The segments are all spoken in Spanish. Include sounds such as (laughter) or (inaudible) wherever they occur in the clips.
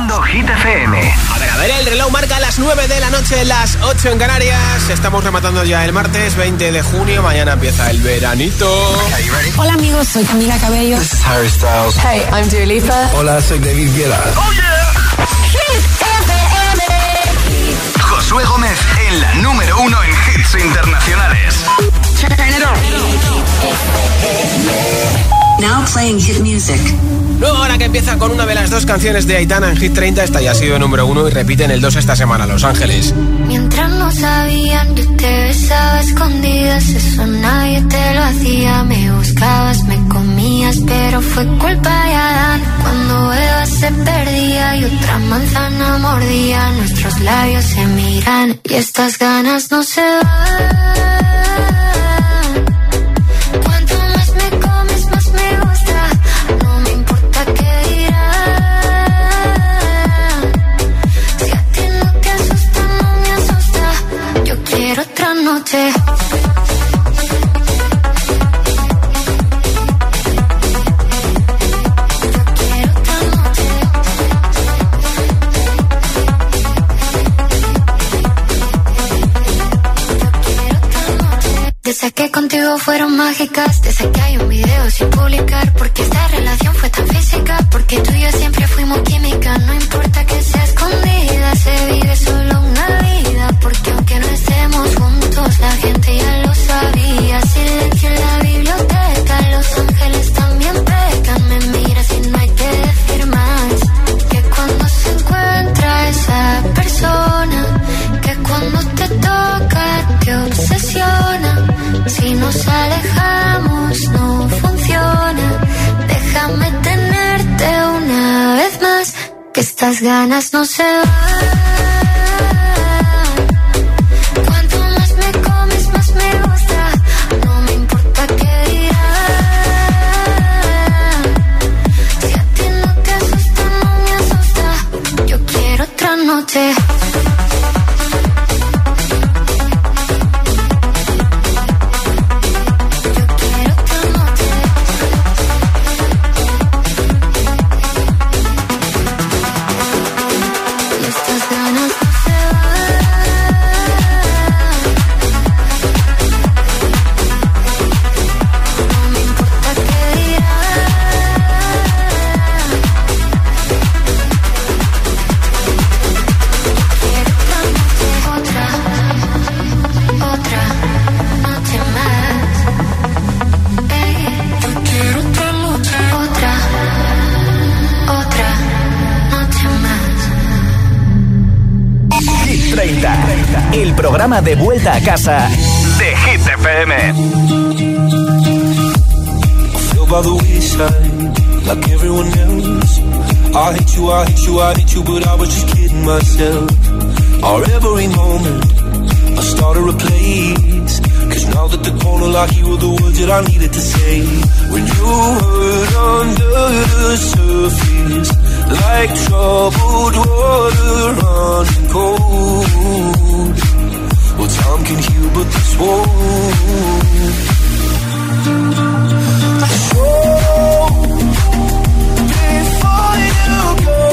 Haciendo Hit FM. A ver, a ver, el reloj marca las 9 de la noche, las 8 en Canarias. Estamos rematando ya el martes 20 de junio. Mañana empieza el veranito. Hola amigos, soy Camila Cabello. This is Harry Styles. Hey, I'm Dua Lipa. Hola, soy David Guetta. ¡Oh, yeah! Hit FM. Josué Gómez en la número uno en hits internacionales. Now playing hit music. Luego ahora que empieza con una de las dos canciones de Aitana en Hit 30, esta ya ha sido número uno y repite en el 2 esta semana, Los Ángeles. Mientras no sabían, yo te besaba escondidas, eso nadie te lo hacía. Me buscabas, me comías, pero fue culpa de Adán. Cuando Eva se perdía y otra manzana mordía, nuestros labios se miran y estas ganas no se van. Desde que contigo fueron mágicas, desde que hay un video sin publicar, porque esta relación fue tan física, porque tú y yo siempre fuimos química, no importa que si nos alejamos no funciona, déjame tenerte una vez más, que estas ganas no se van. de vuelta a casa de Hit FM. by the wayside, like everyone else. I hate you, I hate you, I hate you, but I was just kidding myself. Our every moment, I started a place. Cause now that the corner like you were the words that I needed to say. When you hurt under the surface, like troubled water running cold. Well, time can heal, but this won't. So, before you go,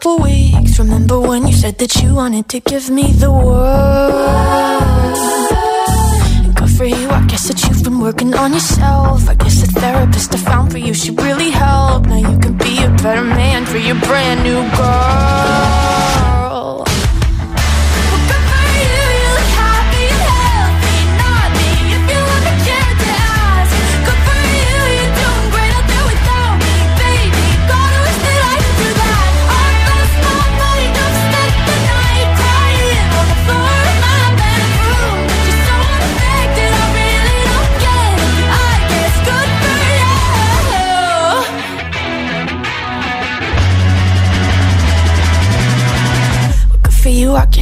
couple weeks. Remember when you said that you wanted to give me the world? And good for you, I guess that you've been working on yourself. I guess the therapist I found for you should really help. Now you can be a better man for your brand new girl.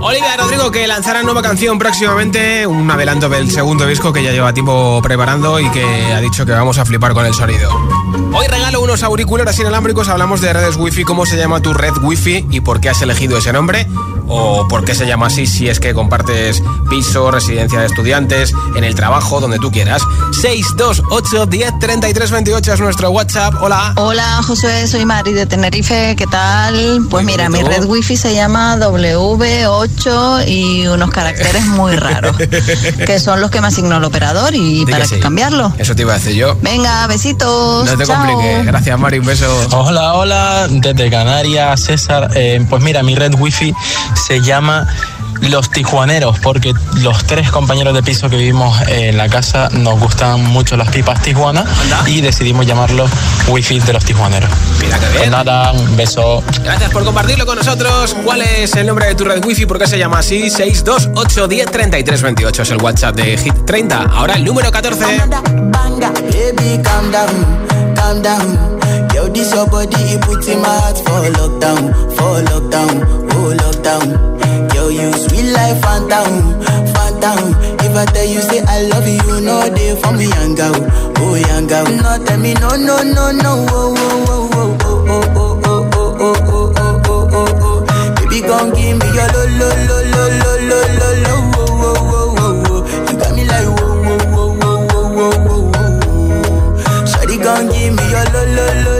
Olivia Rodrigo que lanzará nueva canción próximamente, un adelanto del segundo disco que ya lleva tiempo preparando y que ha dicho que vamos a flipar con el sonido. Hoy regalo unos auriculares inalámbricos, hablamos de redes wifi, cómo se llama tu red wifi y por qué has elegido ese nombre o por qué se llama así si es que compartes piso, residencia de estudiantes, en el trabajo, donde tú quieras. 628 10 33 28 es nuestro WhatsApp. Hola. Hola Josué, soy Mari de Tenerife, ¿qué tal? Pues Muy mira, mi red wifi se llama W8 y unos caracteres muy raros, (laughs) que son los que me asignó el operador y que para sí. cambiarlo. Eso te iba a decir yo. Venga, besitos. No te chao. compliques. Gracias, Mari. Un beso. Hola, hola, desde Canarias, César. Eh, pues mira, mi red wifi se llama Los Tijuaneros, porque los tres compañeros de piso que vivimos en la casa nos gustan mucho las pipas tijuana y decidimos llamarlo wifi de los tijuaneros. Mira qué Pues bien. nada, un beso. Gracias por compartirlo con nosotros. ¿Cuál es el nombre de tu red wifi? ¿Por qué se llama así? 628 10 33 28 es el WhatsApp de Hit 30. Ahora el número 14 this your body, it puts in my heart for lockdown, for lockdown, oh lockdown. Yo, you sweet life, phantom, phantom. If I tell you say I love you, no day for me, young oh young. No tell me no, no, no, no, oh, oh, oh, oh, oh, oh, oh, oh, oh, oh, oh, oh, oh, oh. oh. Baby, gon' give me your lo, lo, lo, lo, lo, lo, lo, lo, oh, oh, oh, oh. You got me like oh, oh, oh, oh, oh, oh, oh, oh. Shawty gon' give me your lo, lo, lo.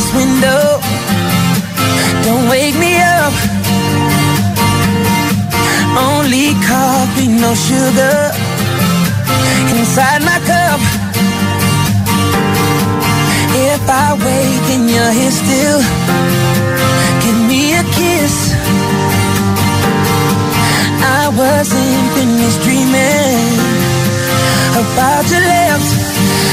this window. Don't wake me up. Only coffee, no sugar inside my cup. If I wake and you're here still, give me a kiss. I wasn't finished dreaming about your lips.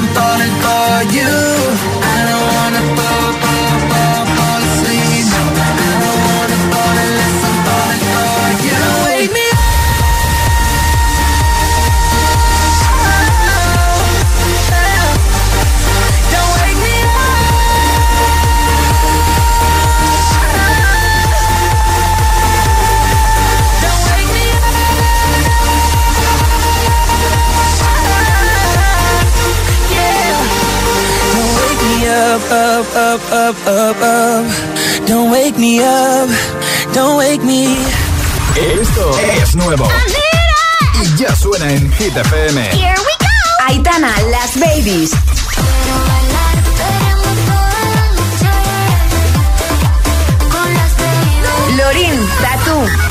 cantar y up, up, up, up. Don't wake me up, don't wake me. Esto es nuevo. Y ya suena en Hit FM. Here we go. Aitana, las babies. Lorin, Tatu.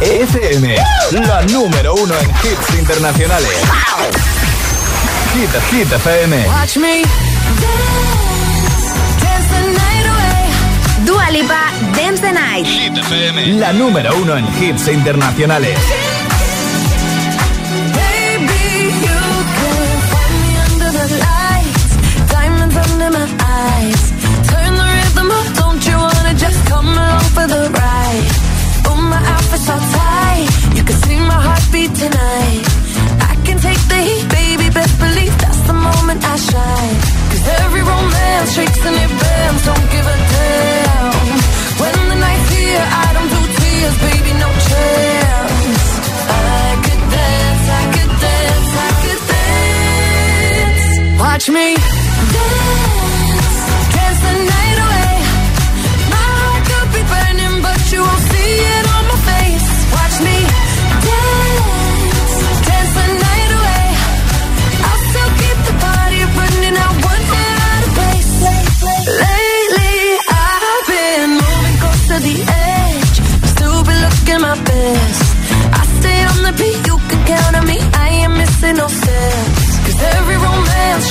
FM, la número uno en hits internacionales. Hit, Hit FM. Watch me dance, dance the night away. Dua Lipa, Dance the Night. Hit FM, la número uno en hits internacionales. Outfit's all tight, you can see my heartbeat tonight. I can take the heat, baby, best believe that's the moment I shine. Cause every romance shakes and it bends, don't give a damn. When the night's here, I don't do tears, baby, no chance. I could dance, I could dance, I could dance. Watch me dance,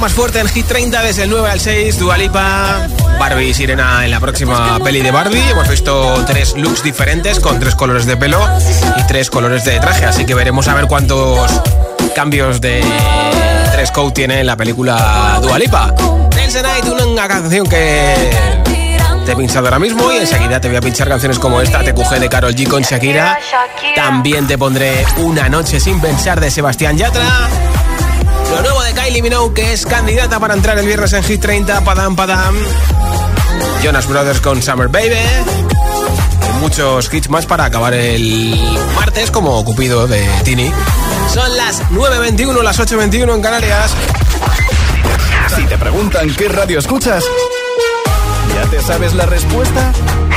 más fuerte en Hit 30 desde el 9 al 6. Dualipa, Barbie Sirena en la próxima peli de Barbie. Hemos visto tres looks diferentes con tres colores de pelo y tres colores de traje. Así que veremos a ver cuántos cambios de dress code tiene en la película Dualipa. Dance Night, una canción que te he pinchado ahora mismo y enseguida te voy a pinchar canciones como esta, TQG de Carol G con Shakira. También te pondré Una noche sin pensar de Sebastián Yatra. Kylie Minogue, que es candidata para entrar el viernes en Hit 30, Padam Padam. Jonas Brothers con Summer Baby. Y muchos hits más para acabar el martes, como Cupido de Tini. Son las 9.21, las 8.21 en Canarias. Si te preguntan qué radio escuchas, ¿ya te sabes la respuesta?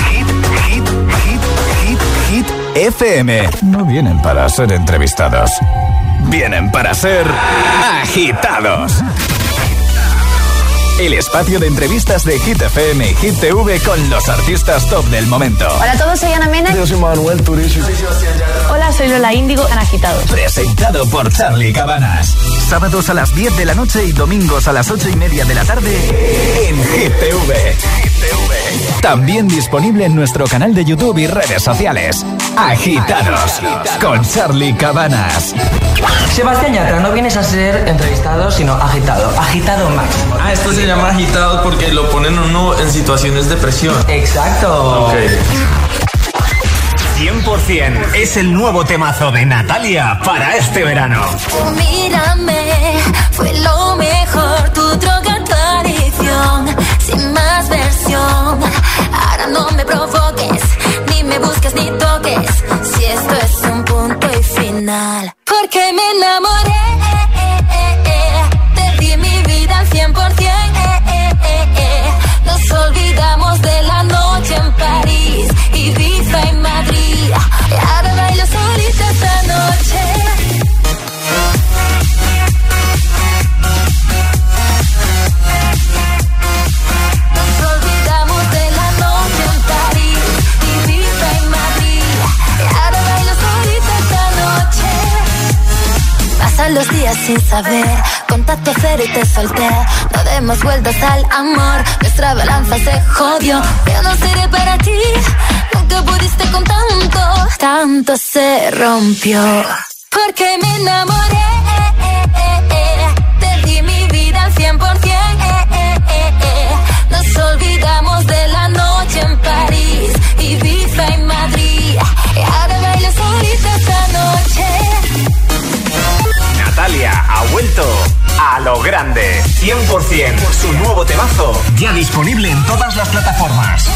Hit, hit, hit, hit, hit, FM. No vienen para ser entrevistados. Vienen para ser agitados. El espacio de entrevistas de Hit FM y Hit TV con los artistas top del momento. Hola a todos, soy Ana Mena. Yo soy Manuel Turizo. Hola, soy Lola Índigo en Agitados. Presentado por Charlie Cabanas. Sábados a las 10 de la noche y domingos a las 8 y media de la tarde en Hit TV. También disponible en nuestro canal de YouTube y redes sociales. Agitados con Charlie Cabanas. Sebastián Yatra, no vienes a ser entrevistado, sino agitado. Agitado máximo. Ah, esto se llama agitado porque lo ponen uno en situaciones de presión. Exacto. Ok. 100% es el nuevo temazo de Natalia para este verano. Mírame, fue lo mejor, tu droga, tu sin más versión. Ahora no me provoques, ni me busques ni toques, si esto es un punto y final. Porque me enamoré, te di mi vida al 100%. Nos olvidamos de la noche en París, Ibiza. Y ahora bailo solita esta noche. Nos olvidamos de la noche en París, y Madrid. Y ahora bailo solita esta noche. Pasan los días sin saber, contacto cero y te solté. No demos vueltas al amor, nuestra balanza se jodió. Yo no seré para ti, nunca pudiste tanto, tanto se rompió. Porque me enamoré, te di mi vida al 100%. Nos olvidamos de la noche en París, Ibiza y Madrid. Y ahora bailo solita esta noche. Natalia ha vuelto a lo grande. 100% su nuevo temazo. Ya disponible en todas las plataformas.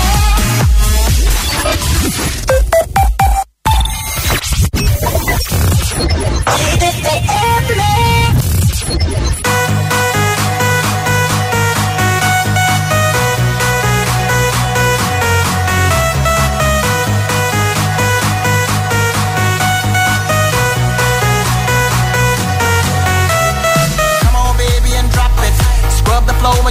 if they ever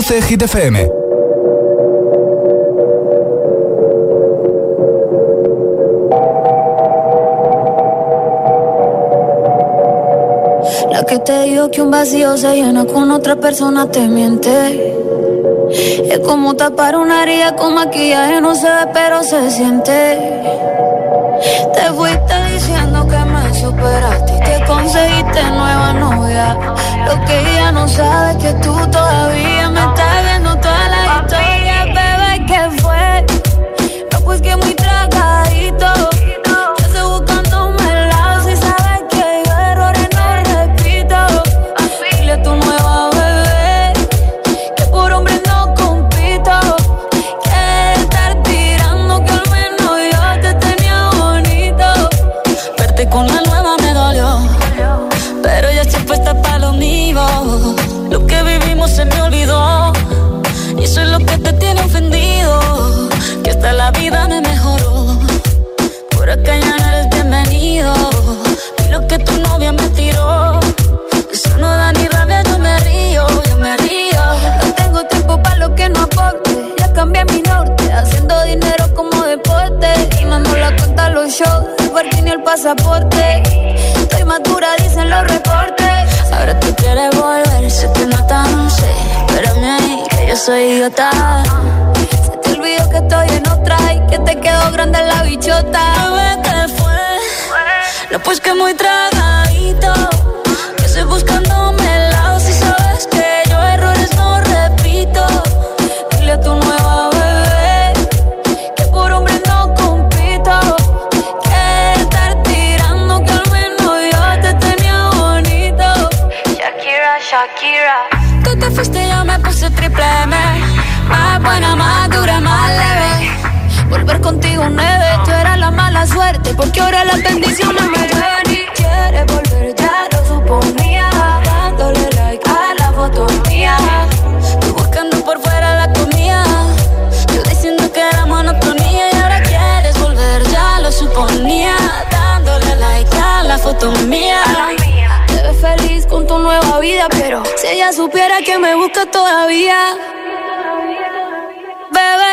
Hit. La que te dijo que un vacío se llena con otra persona te miente. Es como tapar una herida con maquillaje, no se ve, pero se siente. Te fuiste diciendo que me superaste y te conseguiste nueva novia. Lo que ella no sabe es que tú todavía me estás viendo toda la historia, bebé, ¿qué fue? No, pues que muy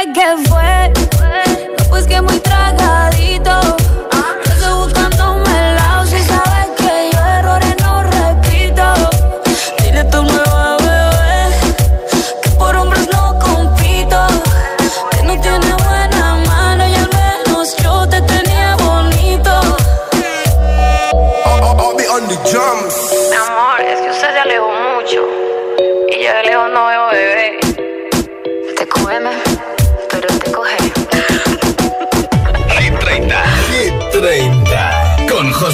que fue. Pues que muy tragadito.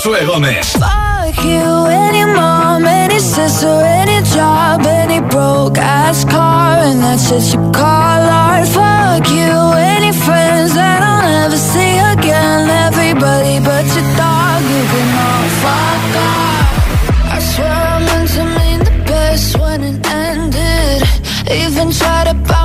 Josué Gómez. Fuck you, any mom, any sister, any job, any broke ass car, and that's just your call art. Fuck you, any friends that I'll never see again, everybody but your dog, you can all fuck off. I swear I meant to mean the best when it ended, even tried to buy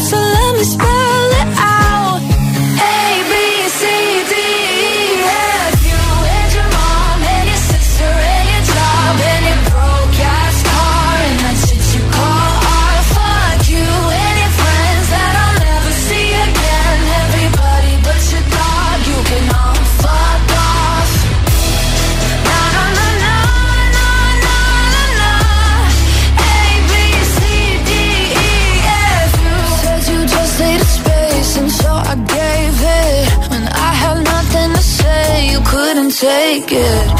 So let me spread take it.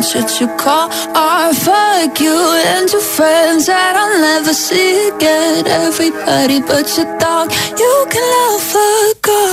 answered you call Or fuck you and your friends that I'll never see again. Everybody but your dog You can love her.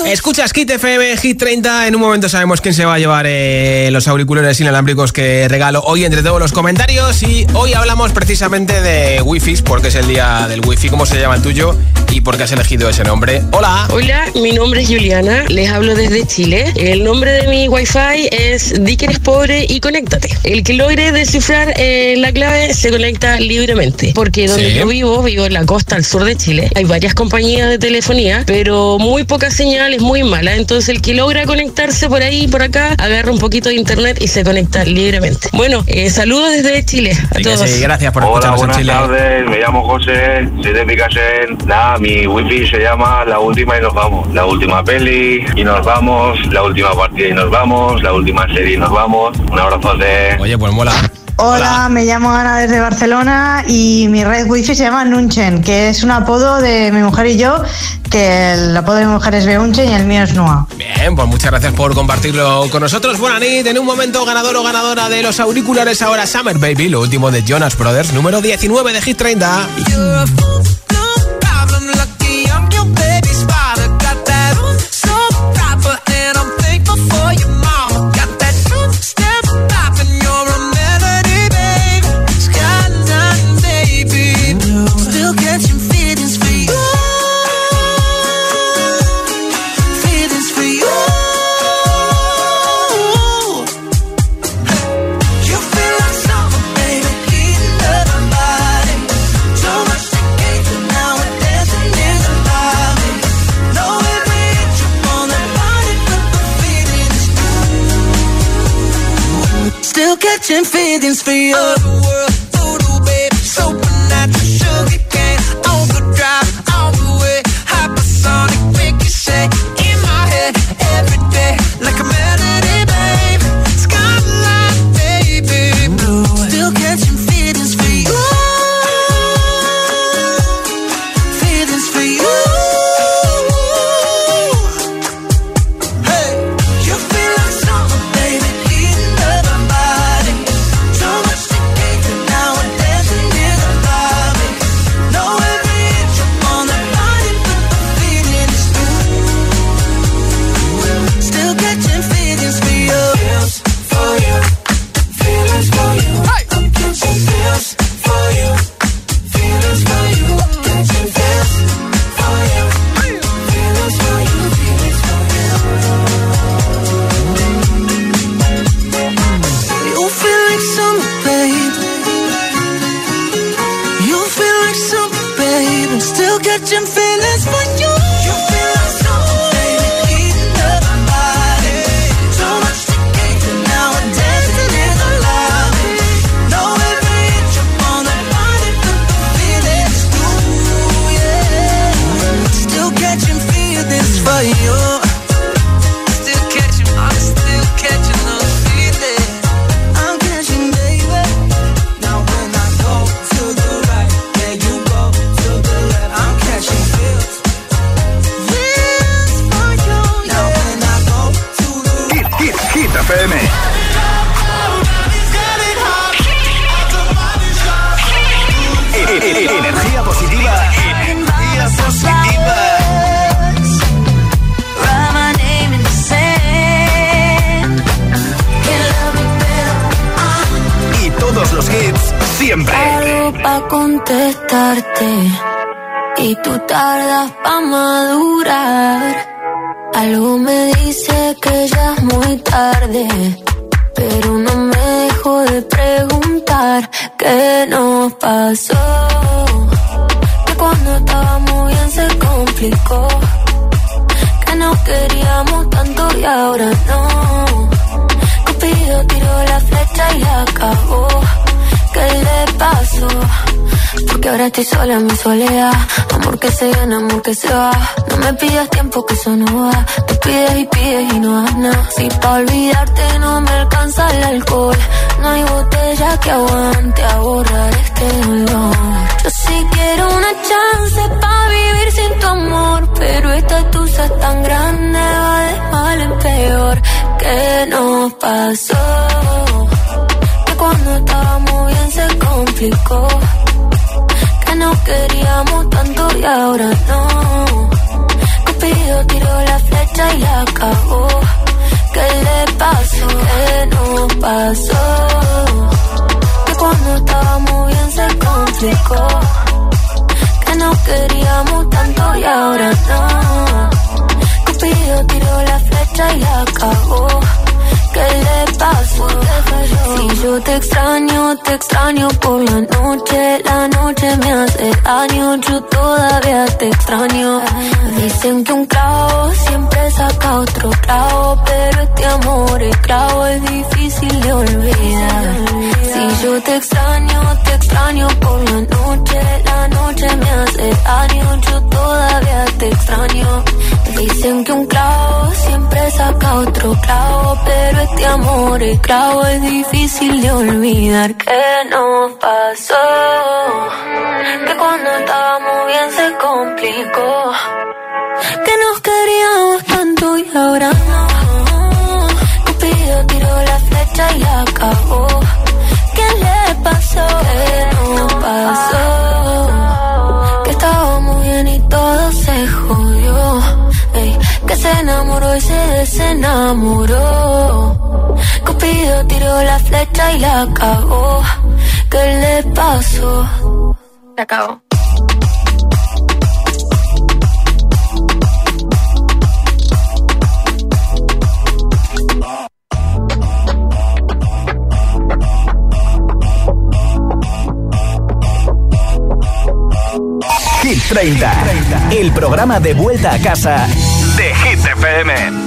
Escuchas Kit FM, Hit 30. En un momento sabemos quién se va a llevar eh, los auriculares inalámbricos que regalo hoy entre todos los comentarios. Y hoy hablamos precisamente de Wi-Fi, porque es el día del Wi-Fi. ¿Cómo se llama el tuyo? ¿Y por qué has elegido ese nombre? Hola. Hola, mi nombre es Juliana. Les hablo desde Chile. El nombre de mi Wi-Fi es Di que eres pobre y conéctate. El que logre descifrar eh, la clave se conecta libremente. Porque donde Sí. yo vivo, vivo en la costa al sur de Chile. Hay varias compañías de telefonía, pero muy poca señal es muy mala. Entonces el que logra conectarse por ahí, por acá, agarra un poquito de internet y se conecta libremente. Bueno, eh, saludos desde Chile a que todos. sí, gracias por Hola, escucharnos en buenas Chile. tardes. Me llamo José, soy de Picasen. Nada, mi wifi se llama La Última y nos vamos. La última peli y nos vamos. La última partida y nos vamos. La última serie y nos vamos. Un abrazote. Oye, pues mola. Hola, me llamo Ana desde Barcelona y mi red wifi se llama Nunchen, que es un apodo de mi mujer y yo, que el apodo de mi mujer es Beunchen y el mío es Noa. Bien, pues muchas gracias por compartirlo con nosotros. Buenas noches. En un momento, ganador o ganadora de los auriculares ahora Summer Baby, lo último de Jonas Brothers, número 19 de Hit 30. Preguntar qué nos pasó. Que cuando estábamos bien se complicó, que no queríamos tanto y ahora no. Cupido tiró la flecha y acabó. ¿Qué le pasó? Porque ahora estoy sola en mi soledad. Amor que se gana, amor que se va. No me pidas tiempo que eso no va. Te pides y pides y no das nada. Si pa' olvidarte no me alcanza el alcohol. No hay botella que aguante a borrar este dolor. Yo sí quiero una chance pa' vivir sin tu amor. Pero esta tusa es tan grande, va de mal en peor. ¿Qué nos pasó? Que cuando estábamos bien se complicó. Que no queríamos tanto y ahora no. Cupido tiró la flecha y la cagó. ¿Qué le pasó? ¿Qué no pasó? Que cuando estábamos bien se complicó. Que no queríamos tanto y ahora no. Cupido tiró la flecha y la cagó. ¿Qué le pasó? Si yo te extraño, te extraño por la noche. La noche me hace daño, yo todavía te extraño. Dicen que un clavo siempre saca otro clavo, pero este amor, el clavo es difícil de olvidar. Si yo te extraño, te extraño por la noche. La noche me hace daño, yo todavía te extraño. Dicen que un clavo siempre saca otro clavo, pero este amor, el clavo es difícil de olvidar. ¿Qué nos pasó? Que cuando estábamos bien se complicó. Que nos queríamos tanto y ahora no. Cupido tiró la flecha y acabó. ¿Qué le pasó? ¿Qué nos pasó? Que estábamos bien y todo se jodió. Que se enamoró y se desenamoró. Tiró la flecha y la cagó. ¿Qué le pasó? Se acabó. Hit 30, el programa de vuelta a casa de Hit FM.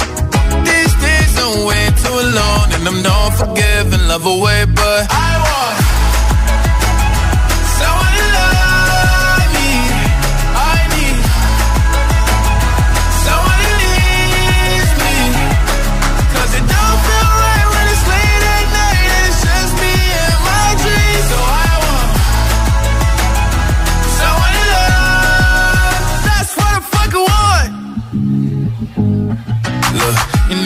Are way too alone, and I'm not forgiving, love away, but I want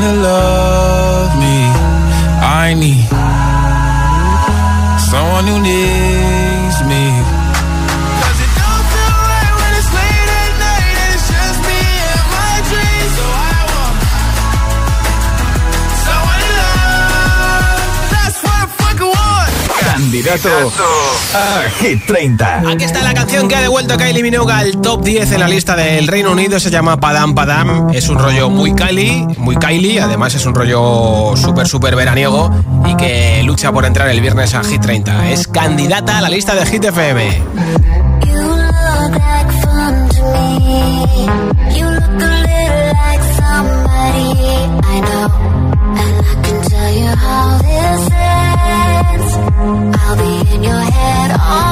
to love me. I need someone who needs Candidato a Hit 30. Aquí está la canción que ha devuelto Kylie Minogue al top 10 en la lista del Reino Unido. Se llama Padam Padam. Es un rollo muy Kylie, muy Kylie. Además, es un rollo súper, súper veraniego y que lucha por entrar el viernes a Hit 30. Es candidata a la lista de Hit FM. You a I know. And I can tell how. I'll be in your head all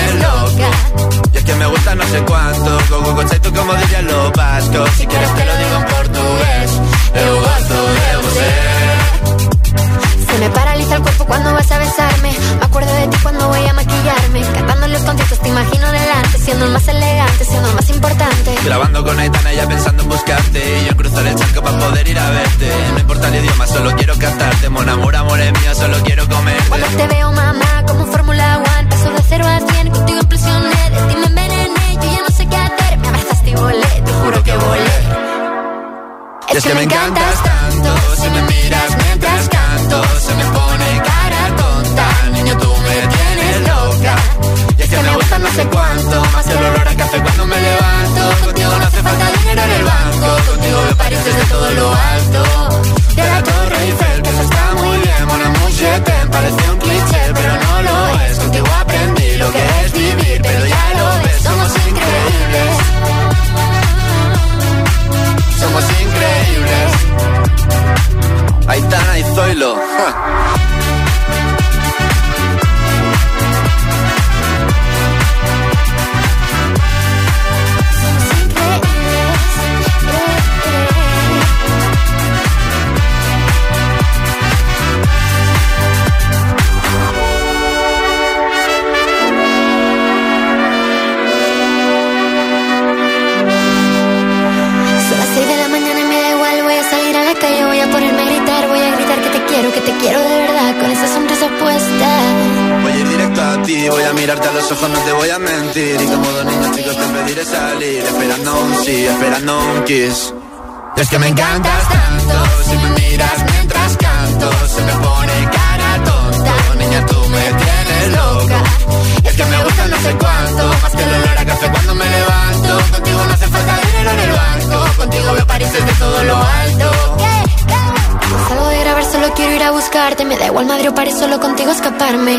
que me gusta no sé cuánto, go, go, tú como dirían los vascos. Si quieres te lo digo en portugués, eu gosto de você. Me paraliza el cuerpo cuando vas a besarme. Me acuerdo de ti cuando voy a maquillarme. Cantando los conciertos te imagino delante. Siendo el más elegante, siendo el más importante. Grabando con Aitana ya pensando en buscarte. Y yo cruzar el charco para poder ir a verte. No importa el idioma, solo quiero cantarte. Mon amor, amor es mío, solo quiero comer. Cuando te veo, mamá, como Fórmula One. Paso de cero a cien, contigo impresioné. De ti me envenené, yo ya no sé qué hacer. Me abrazaste y volé, te juro que volé. Es que me encantas tanto, si me miras mientras canto, se me pone cara tonta, niño tú me tienes loca. Y es que me gusta no sé cuánto, más el olor a café cuando me levanto. Contigo no hace falta dinero en el banco, contigo me pareces de todo lo alto. De la Torre Eiffel, que eso está muy bien, mon amour, je t'aime, parece un cliché, pero no lo es. Contigo aprendí lo que es vivir, Huh. Es que me encantas tanto, si me miras mientras canto, se me pone cara tonta. Niña, tú me tienes loca. Es que me gusta no sé cuánto, más que el olor a café cuando me levanto. Contigo no hace falta dinero en el banco, contigo veo París desde todo lo alto. Salgo de grabar, solo quiero ir a buscarte. Me da igual Madrid o París, solo contigo escaparme.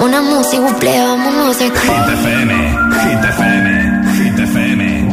Una música, buple, vámonos de aquí. Hit FM, Hit FM, Hit FM,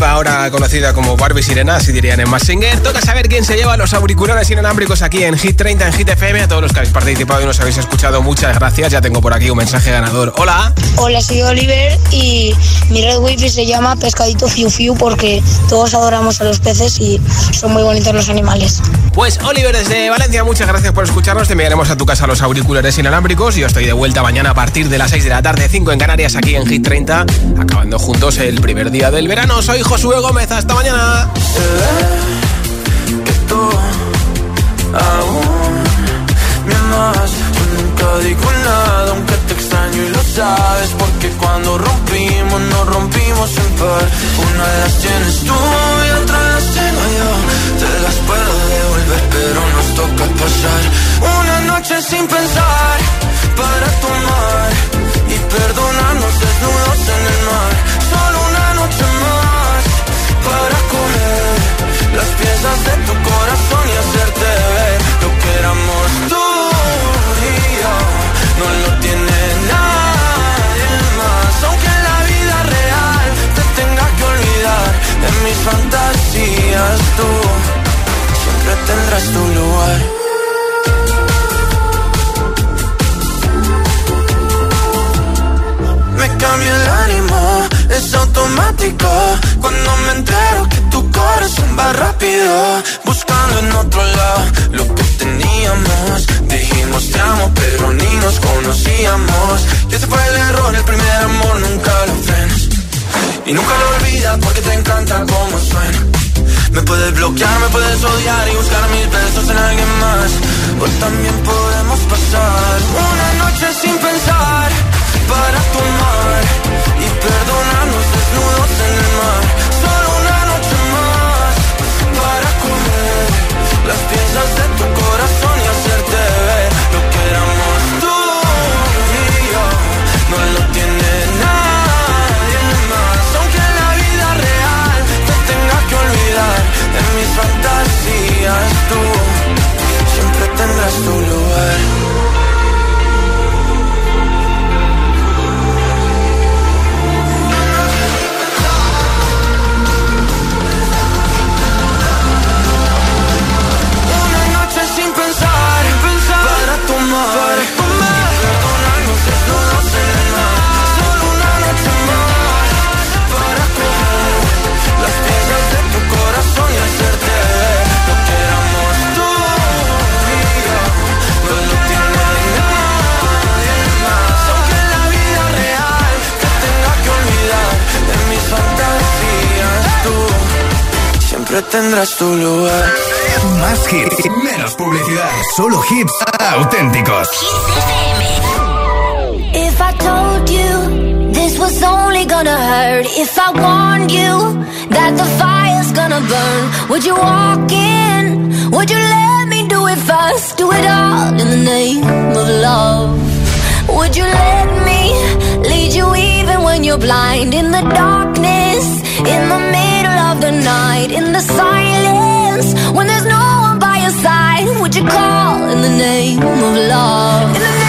Ahora conocida como Barbie Sirena, así dirían en Massinger. Toca saber quién se lleva los auriculares inalámbricos aquí en Hit 30 en Hit FM. A todos los que habéis participado y nos habéis escuchado, muchas gracias. Ya tengo por aquí un mensaje ganador. Hola. Hola, soy Oliver y mi red wifi se llama Pescadito Fiu Fiu porque todos adoramos a los peces y son muy bonitos los animales. Pues Oliver desde Valencia, muchas gracias por escucharnos. Te enviaremos a tu casa los auriculares inalámbricos. Yo estoy de vuelta mañana a partir de las 6 de la tarde, 5 en Canarias, aquí en Hit 30, acabando juntos el primer día del verano. Soy Josué Gómez, hasta mañana. aún me amas. Yo nunca digo nada aunque te extraño y lo sabes. Porque cuando rompimos nos rompimos en par. Una de las tienes tú y otra las tengo yo. Te las puedo devolver pero nos toca pasar Una noche sin pensar para tomar Y perdonarnos desnudos en el mar las piezas de tu corazón y hacerte ver lo que éramos tú y yo. No lo tiene nadie más, aunque en la vida real te tenga que olvidar. En mis fantasías tú siempre tendrás tu lugar. Me cambia el ánimo, es automático Cuando me entero que corazón va rápido Buscando en otro lado lo que teníamos. Dijimos te amo pero ni nos conocíamos Y ese fue el error, el primer amor nunca lo frenas Y nunca lo olvidas porque te encanta como suena. Me puedes bloquear, me puedes odiar y buscar mis besos en alguien más. O también podemos pasar una noche sin pensar para tomar y perdonarnos desnudos en el mar. Las piezas de tu corazón y hacerte ver lo que éramos tú y yo. No lo tiene nadie más, aunque en la vida real te tenga que olvidar. En mis fantasías tú siempre tendrás tu lugar. Tendrás tu lugar. Más hits, menos publicidad. Solo hits auténticos. If I told you this was only gonna hurt, if I warned you that the fire's gonna burn, would you walk in? Would you let me do it first? Do it all in the name of love. Would you let me lead you even when you're blind? In the darkness, in the silence, when there's no one by your side, would you call in the name of love?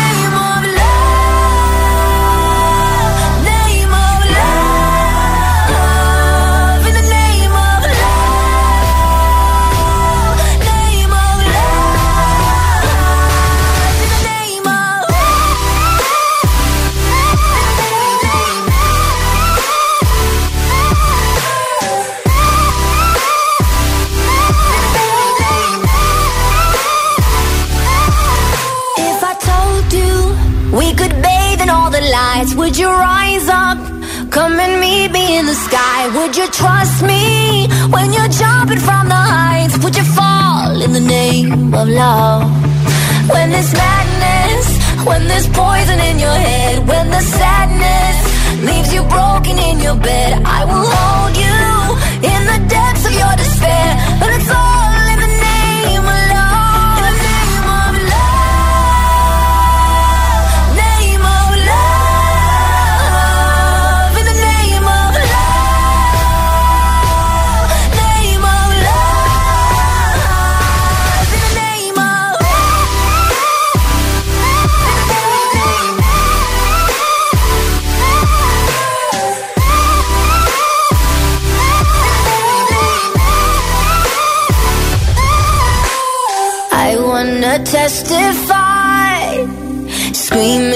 Would you rise up? Come and meet me in the sky. Would you trust me when you're jumping from the heights? Would you fall in the name of love? When there's madness, when there's poison in your head, when the sadness leaves you broken in your bed, I will hold you in the depths of your despair. Testify, screaming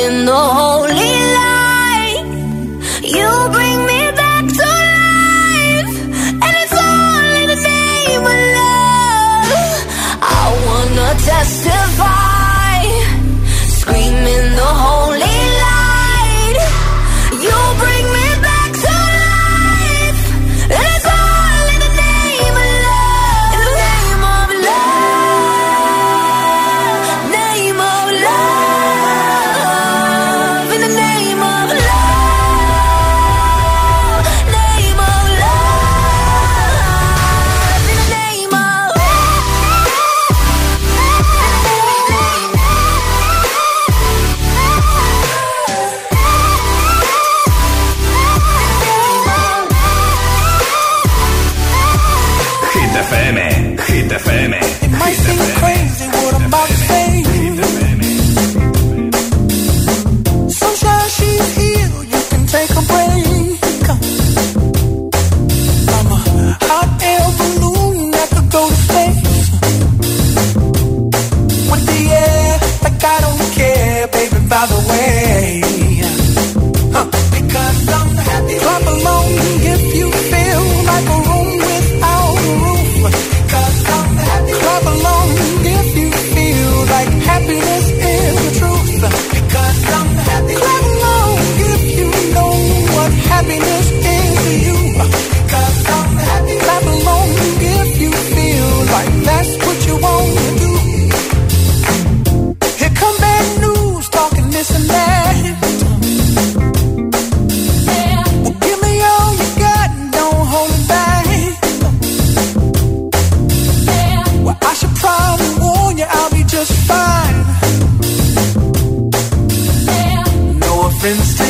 difference